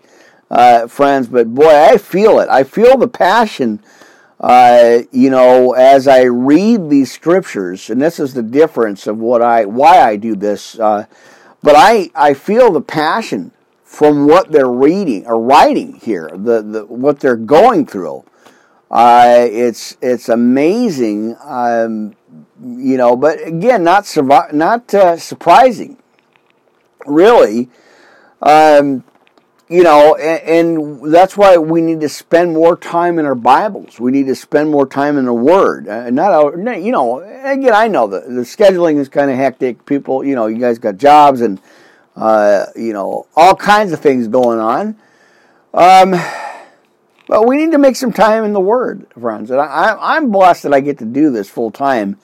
[SPEAKER 1] uh, friends. But boy, I feel it. I feel the passion. Uh, you know, as I read these scriptures, and this is the difference of what I why I do this. Uh, but I I feel the passion from what they're reading or writing here, the, the what they're going through. Uh, it's it's amazing, um, you know. But again, not survi- not uh, surprising, really. Um, you know, and, and, that's why we need to spend more time in our Bibles. We need to spend more time in the Word. Uh, not, our, you know, again, I know the, the scheduling is kind of hectic. People, you know, you guys got jobs and uh, you know, all kinds of things going on. Um, but we need to make some time in the Word, friends. And I, am blessed that I get to do this full time.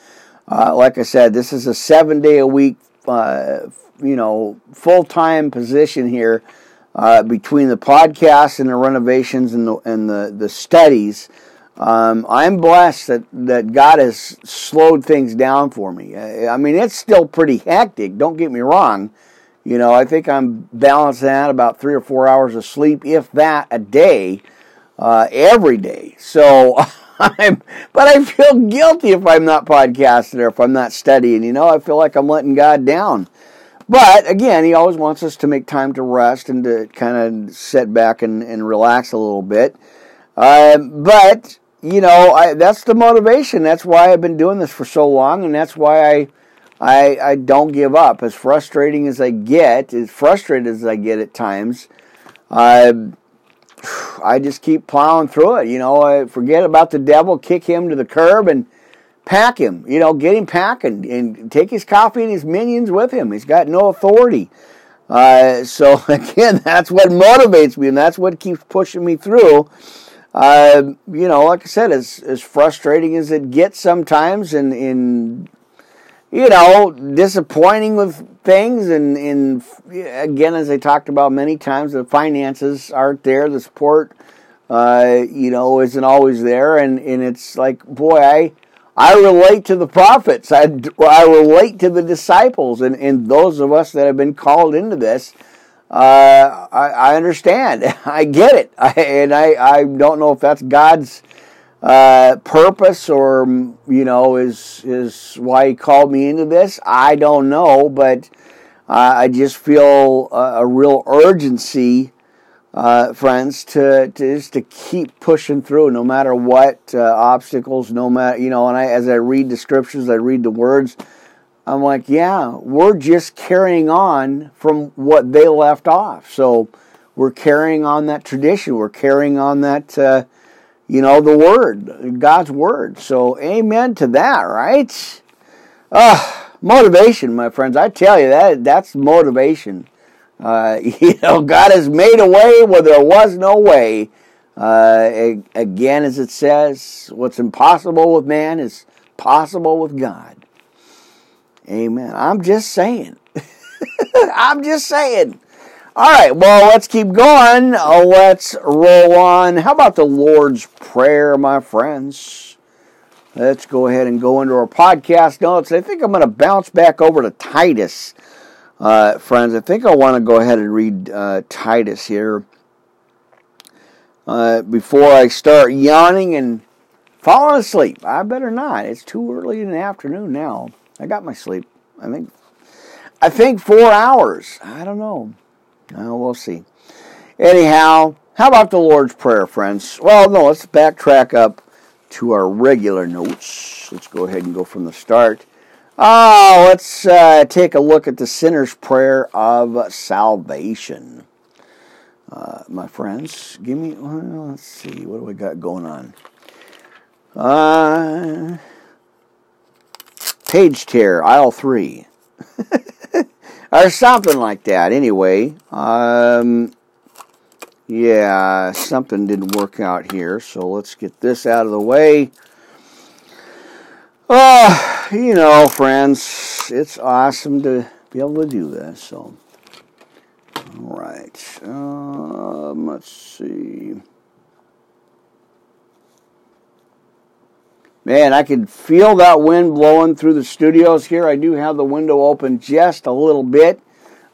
[SPEAKER 1] Uh, like I said, this is a seven day a week, uh, you know, full time position here uh, between the podcast and the renovations and the and the the studies. Um, I'm blessed that, that God has slowed things down for me. I mean, it's still pretty hectic. Don't get me wrong. You know, I think I'm balancing out about three or four hours of sleep, if that, a day, uh, every day. So I'm, but I feel guilty if I'm not podcasting or if I'm not studying. You know, I feel like I'm letting God down. But again, He always wants us to make time to rest and to kind of sit back and, and relax a little bit. Uh, but you know, I, that's the motivation. That's why I've been doing this for so long, and that's why I I, I don't give up. As frustrating as I get, as frustrated as I get at times, I, I just keep plowing through it. You know, I forget about the devil, kick him to the curb, and pack him. You know, get him packing and take his coffee and his minions with him. He's got no authority. Uh, so again, that's what motivates me, and that's what keeps pushing me through. Uh, you know, like I said, as as frustrating as it gets sometimes, and in you know, disappointing with things. And, and again, as I talked about many times, the finances aren't there, the support, uh, you know, isn't always there. And, and it's like, boy, I. I relate to the prophets. I, I relate to the disciples and, and those of us that have been called into this. Uh, I, I, understand. I get it. I, and I, I don't know if that's God's uh, purpose or you know is is why he called me into this? I don't know but uh, i just feel a, a real urgency uh, friends to, to just to keep pushing through no matter what uh, obstacles no matter you know and i as i read the scriptures i read the words i'm like yeah we're just carrying on from what they left off. So we're carrying on that tradition. We're carrying on that uh, you know, the Word, God's Word. So, amen to that, right? Uh, motivation, my friends. I tell you, that that's motivation. Uh, you know, God has made a way where there was no way. Uh, again, as it says, what's impossible with man is possible with God. Amen. I'm just saying. I'm just saying. All right, well, let's keep going. Uh, let's roll on. How about the Lord's Prayer, my friends? Let's go ahead and go into our podcast notes. I think I'm going to bounce back over to Titus, uh, friends. I think I want to go ahead and read uh, Titus here uh, before I start yawning and falling asleep. I better not. It's too early in the afternoon now. I got my sleep. I think. I think four hours. I don't know. Uh, we'll see. Anyhow, how about the Lord's Prayer, friends? Well, no, let's backtrack up to our regular notes. Let's go ahead and go from the start. Oh, let's uh, take a look at the sinner's prayer of salvation. Uh, my friends, give me, well, let's see, what do we got going on? Uh, page tear, aisle three. or something like that. Anyway, um, yeah, something didn't work out here, so let's get this out of the way. Oh, you know, friends, it's awesome to be able to do this. So, all right. Um, let's see. Man, I can feel that wind blowing through the studios here. I do have the window open just a little bit,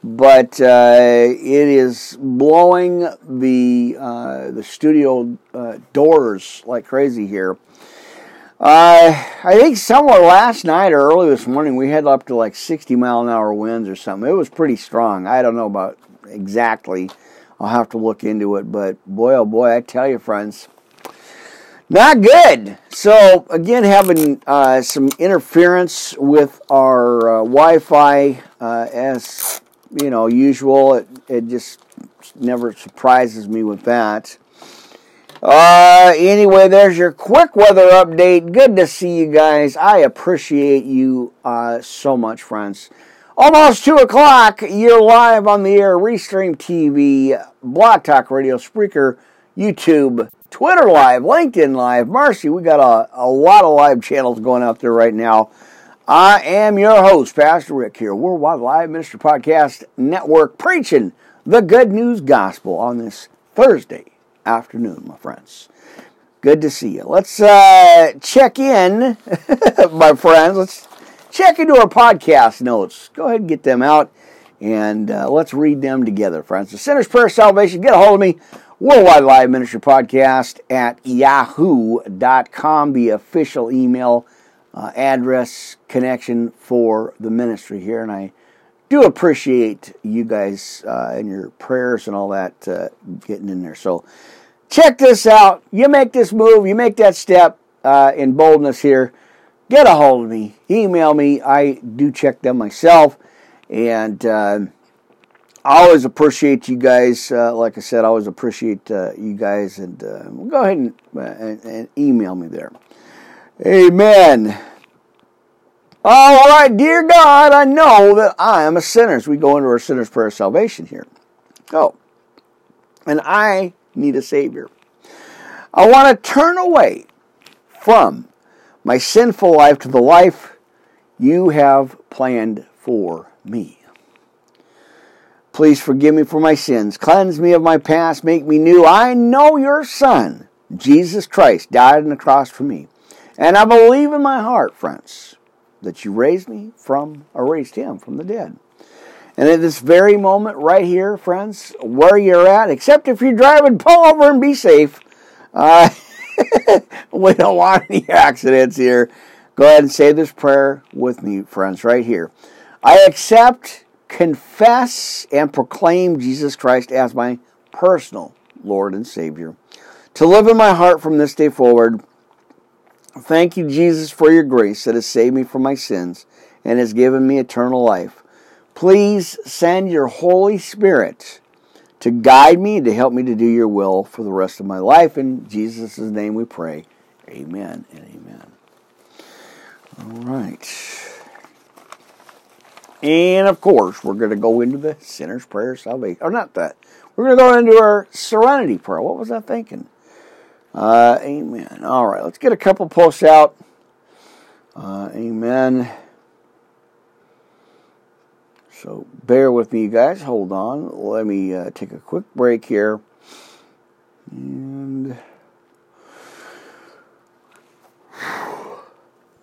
[SPEAKER 1] but uh, it is blowing the uh, the studio uh, doors like crazy here. Uh, I think somewhere last night or early this morning we had up to like 60 mile an hour winds or something. It was pretty strong. I don't know about exactly. I'll have to look into it, but boy, oh boy, I tell you, friends not good. So again, having uh, some interference with our uh, Wi-Fi, uh, as you know, usual. It, it just never surprises me with that. Uh, anyway, there's your quick weather update. Good to see you guys. I appreciate you uh, so much, friends. Almost 2 o'clock. You're live on the air, Restream TV, Blog Talk Radio, Spreaker, YouTube, Twitter Live, LinkedIn Live. Marcy, we got a, a lot of live channels going out there right now. I am your host, Pastor Rick here, Worldwide Live Ministry Podcast Network, preaching the good news gospel on this Thursday afternoon, my friends. Good to see you. Let's uh, check in, my friends. Let's check into our podcast notes. Go ahead and get them out, and uh, let's read them together, friends. The Sinner's Prayer Salvation. Get a hold of me Worldwide Live Ministry Podcast at yahoo.com, the official email uh, address connection for the ministry here. And I do appreciate you guys uh, and your prayers and all that uh, getting in there. So check this out. You make this move, you make that step uh, in boldness here. Get a hold of me, email me. I do check them myself. And uh, I always appreciate you guys. Uh, like I said, I always appreciate uh, you guys, and uh, go ahead and, uh, and, and, email me there. Amen. Oh, all right, dear God, I know that I am a sinner. As we go into our sinner's prayer of salvation here. Oh, and I need a Savior. I want to turn away from my sinful life to the life you have planned for me. Please forgive me for my sins. Cleanse me of my past. Make me new. I know your Son, Jesus Christ, died on the cross for me. And I believe in my heart, friends, that you raised me from, or raised him from the dead. And at this very moment, right here, friends, where you're at, except if you're driving, pull over and be safe. Uh, we don't want any accidents here. Go ahead and say this prayer with me, friends, right here. I accept confess and proclaim Jesus Christ as my personal Lord and Savior. To live in my heart from this day forward. Thank you, Jesus, for your grace that has saved me from my sins and has given me eternal life. Please send your Holy Spirit to guide me, and to help me to do your will for the rest of my life. In Jesus' name we pray. Amen and amen. All right. And of course, we're going to go into the sinner's prayer of salvation. Or not that. We're going to go into our serenity prayer. What was I thinking? Uh, amen. All right, let's get a couple posts out. Uh, amen. So bear with me, you guys. Hold on. Let me uh, take a quick break here. And.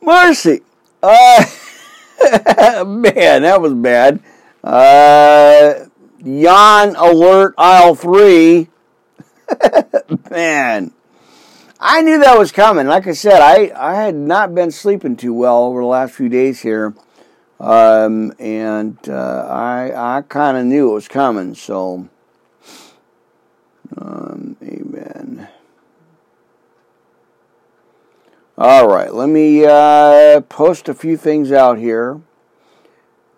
[SPEAKER 1] Mercy! Uh. Man, that was bad. Uh, yawn alert aisle three. Man, I knew that was coming. Like I said, I, I had not been sleeping too well over the last few days here. Um, and uh, I, I kind of knew it was coming. So, um. All right, let me uh, post a few things out here.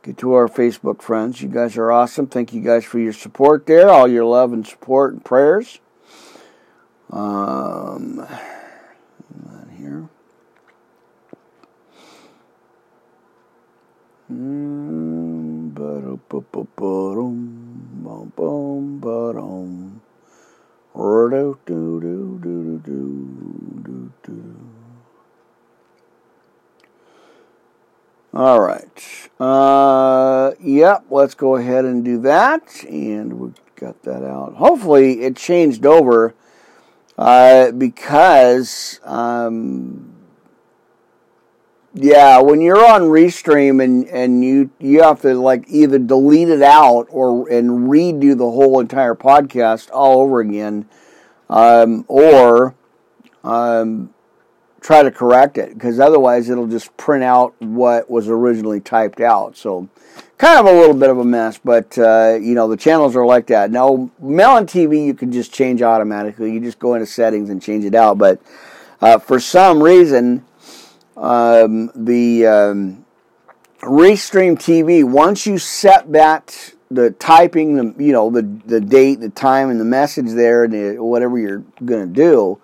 [SPEAKER 1] Get to our Facebook friends. You guys are awesome. Thank you guys for your support there, all your love and support and prayers. Um, here. Mm, All right. Uh, yep, let's go ahead and do that. And we got that out. Hopefully, it changed over uh, because, um, yeah, when you're on Restream and, and you you have to like either delete it out or and redo the whole entire podcast all over again, um, or um, try to correct it because otherwise it'll just print out what was originally typed out. So, kind of a little bit of a mess, but uh, you know the channels are like that. Now, Melon TV you can just change automatically. You just go into settings and change it out. But uh, for some reason, um, the um, Restream TV once you set that the typing, the you know the the date, the time, and the message there, and the, whatever you're to do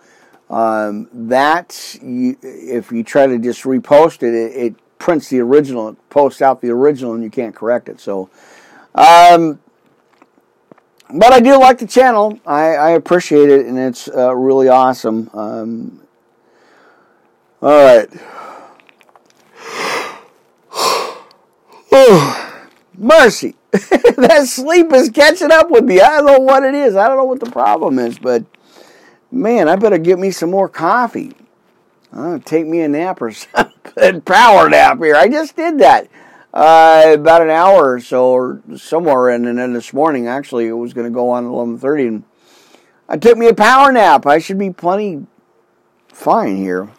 [SPEAKER 1] um, that you, if you try to just repost it, it, it, prints the original, it posts out the original, and you can't correct it. So, um, but I do like the channel. I, I appreciate it, and it's uh, really awesome. Um, all right. Oh, mercy. that sleep is catching up with me. I don't know what it is. I don't know what the problem is, but man, I better get me some more coffee. Uh, take me a nap or something. Power nap here. I just did that uh, about an hour or so, or somewhere. In, and then this morning, actually, it was going to go on eleven thirty, and I took me a power nap. I should be plenty fine here.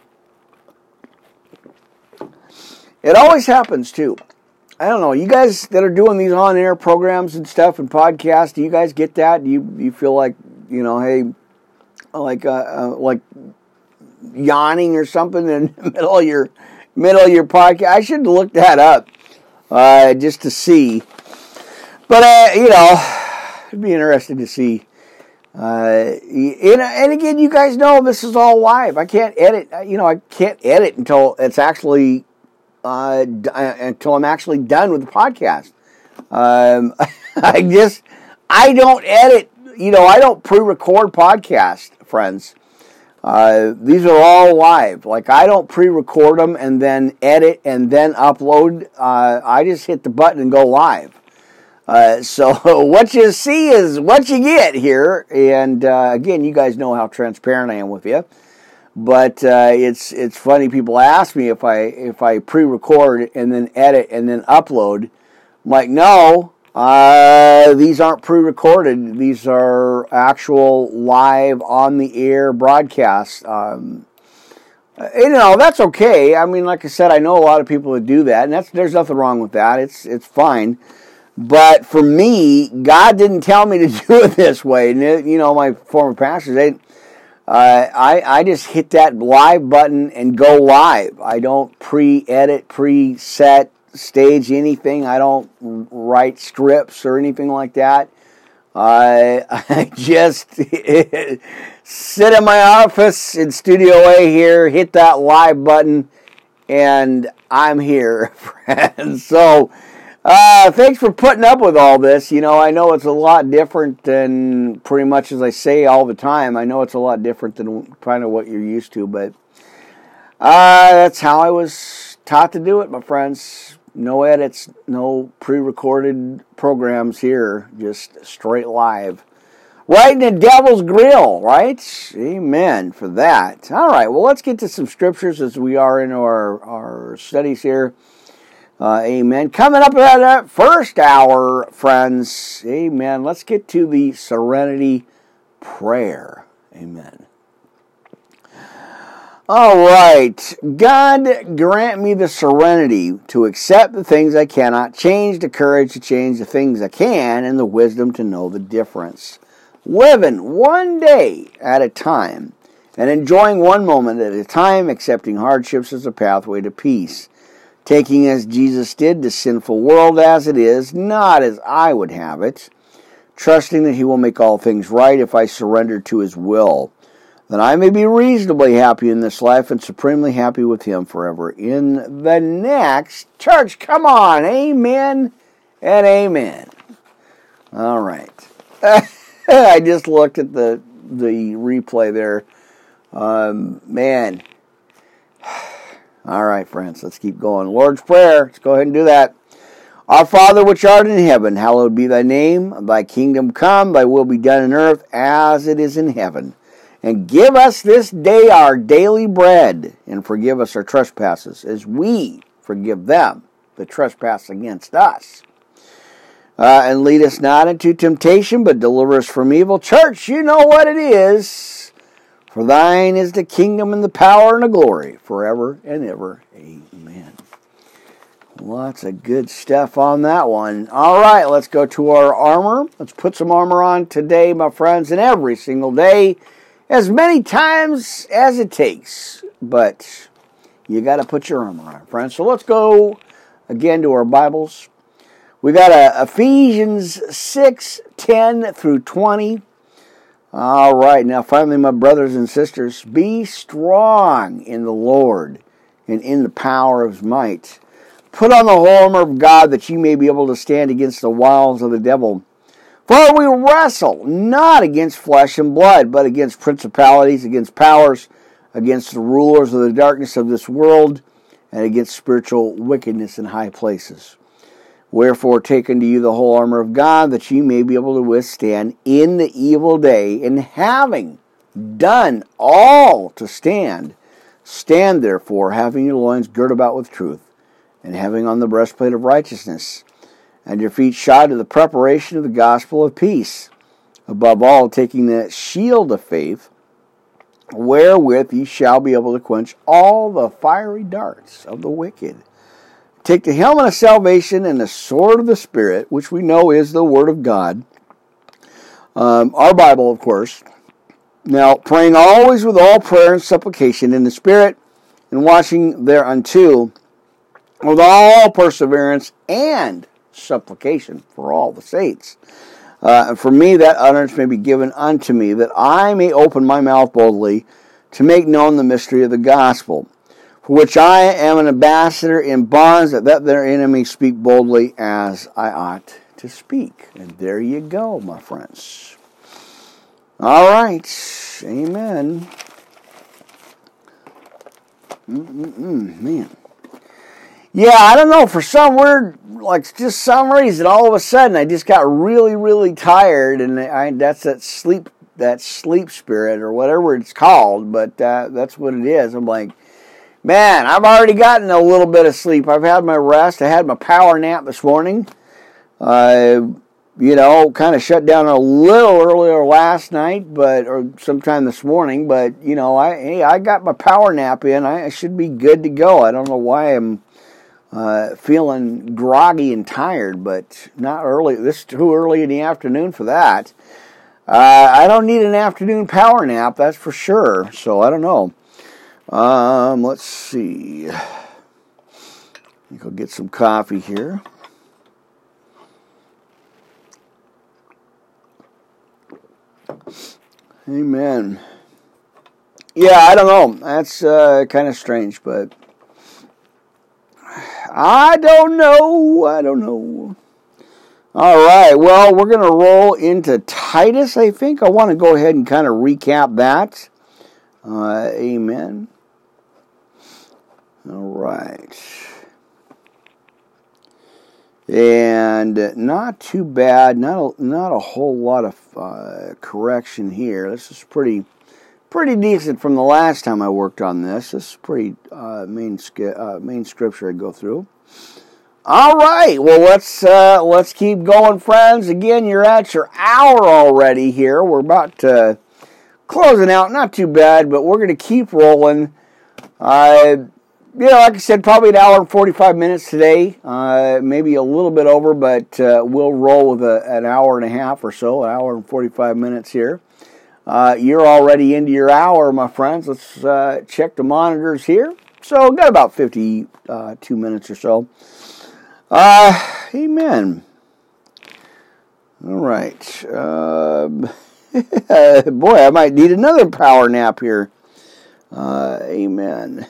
[SPEAKER 1] It always happens too. I don't know. You guys that are doing these on-air programs and stuff and podcasts, do you guys get that? Do you you feel like you know, hey, like uh, uh, like yawning or something in the middle of your middle of your podcast. I should look that up uh, just to see. But uh, you know, it'd be interesting to see. Uh, and, and again, you guys know this is all live. I can't edit. Uh, you know, I can't edit until it's actually uh, until I'm actually done with the podcast. Um, I just I don't edit. You know, I don't pre-record podcast friends. Uh, these are all live. Like I don't pre-record them and then edit and then upload. Uh, I just hit the button and go live. Uh, so what you see is what you get here. And uh, again, you guys know how transparent I am with you. But uh, it's it's funny. People ask me if I if I pre-record and then edit and then upload. I'm like, no, uh, these aren't pre-recorded. These are actual live on the air broadcasts. Um, you know that's okay. I mean, like I said, I know a lot of people that do that, and that's there's nothing wrong with that. It's it's fine. But for me, God didn't tell me to do it this way. And you know, my former pastors, they, uh, I I just hit that live button and go live. I don't pre-edit, pre-set stage anything. I don't write scripts or anything like that. I, I just sit in my office in Studio A here, hit that live button, and I'm here, friends. So, uh, thanks for putting up with all this. You know, I know it's a lot different than pretty much as I say all the time. I know it's a lot different than kind of what you're used to, but uh, that's how I was taught to do it, my friends no edits, no pre-recorded programs here, just straight live. Right in the devil's grill, right? Amen for that. All right, well, let's get to some scriptures as we are in our, our studies here. Uh, amen. Coming up at that first hour, friends. Amen. Let's get to the serenity prayer. Amen. All right. God grant me the serenity to accept the things I cannot, change the courage to change the things I can, and the wisdom to know the difference. Living one day at a time and enjoying one moment at a time, accepting hardships as a pathway to peace. Taking as Jesus did the sinful world as it is, not as I would have it. Trusting that He will make all things right if I surrender to His will that I may be reasonably happy in this life and supremely happy with Him forever in the next. Church, come on. Amen and amen. All right. I just looked at the the replay there. Um, man, All right, friends, let's keep going. Lord's Prayer. Let's go ahead and do that. Our Father which art in heaven, hallowed be thy name. Thy kingdom come, thy will be done in earth as it is in heaven. And give us this day our daily bread, and forgive us our trespasses, as we forgive them that trespass against us. Uh, and lead us not into temptation, but deliver us from evil. Church, you know what it is. For thine is the kingdom and the power and the glory forever and ever. Amen. Lots of good stuff on that one. All right, let's go to our armor. Let's put some armor on today, my friends, and every single day as many times as it takes. But you got to put your armor on, friends. So let's go again to our Bibles. We got a Ephesians 6 10 through 20. All right, now finally, my brothers and sisters, be strong in the Lord and in the power of his might. Put on the whole armor of God that you may be able to stand against the wiles of the devil. For we wrestle not against flesh and blood, but against principalities, against powers, against the rulers of the darkness of this world, and against spiritual wickedness in high places. Wherefore, take unto you the whole armor of God, that ye may be able to withstand in the evil day, and having done all to stand, stand therefore, having your loins girt about with truth, and having on the breastplate of righteousness and your feet shod to the preparation of the gospel of peace. Above all, taking the shield of faith, wherewith ye shall be able to quench all the fiery darts of the wicked. Take the helmet of salvation and the sword of the Spirit, which we know is the Word of God. Um, our Bible, of course. Now, praying always with all prayer and supplication in the Spirit, and watching thereunto with all perseverance and supplication for all the saints. Uh, and for me, that utterance may be given unto me, that I may open my mouth boldly to make known the mystery of the gospel, for which I am an ambassador in bonds, that, that their enemy speak boldly as I ought to speak. And there you go, my friends. All right. Amen. Mm-mm-mm, man. Yeah, I don't know. For some weird, like just some reason, all of a sudden, I just got really, really tired, and I, that's that sleep, that sleep spirit or whatever it's called. But uh, that's what it is. I'm like, man, I've already gotten a little bit of sleep. I've had my rest. I had my power nap this morning. Uh, you know, kind of shut down a little earlier last night, but or sometime this morning. But you know, I hey, I got my power nap in. I, I should be good to go. I don't know why I'm uh, feeling groggy and tired, but not early. This is too early in the afternoon for that. Uh, I don't need an afternoon power nap, that's for sure. So I don't know. Um, let's see. I'll get some coffee here. Amen. Yeah, I don't know. That's uh, kind of strange, but I don't know. I don't know. All right. Well, we're going to roll into Titus, I think. I want to go ahead and kind of recap that. Uh, amen. All right. And not too bad. Not a, not a whole lot of uh, correction here. This is pretty pretty decent from the last time I worked on this. This is pretty uh, main uh, main scripture I go through. All right, well let's uh, let's keep going, friends. Again, you're at your hour already here. We're about to closing out. Not too bad, but we're going to keep rolling. Uh, you know, like I said, probably an hour and 45 minutes today, uh, maybe a little bit over, but uh, we'll roll with a, an hour and a half or so, an hour and 45 minutes here. Uh, you're already into your hour, my friends. Let's uh, check the monitors here. So, got about 52 uh, minutes or so. Uh, amen. All right. Um, boy, I might need another power nap here. Uh, amen.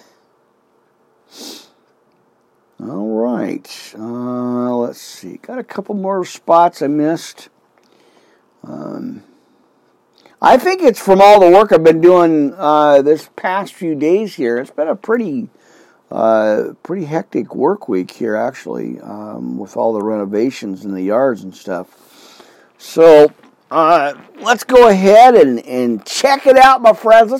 [SPEAKER 1] All right. Uh, let's see. Got a couple more spots I missed. Um, I think it's from all the work I've been doing uh, this past few days here. It's been a pretty uh, pretty hectic work week here, actually, um, with all the renovations in the yards and stuff. So uh, let's go ahead and, and check it out, my friends. Let's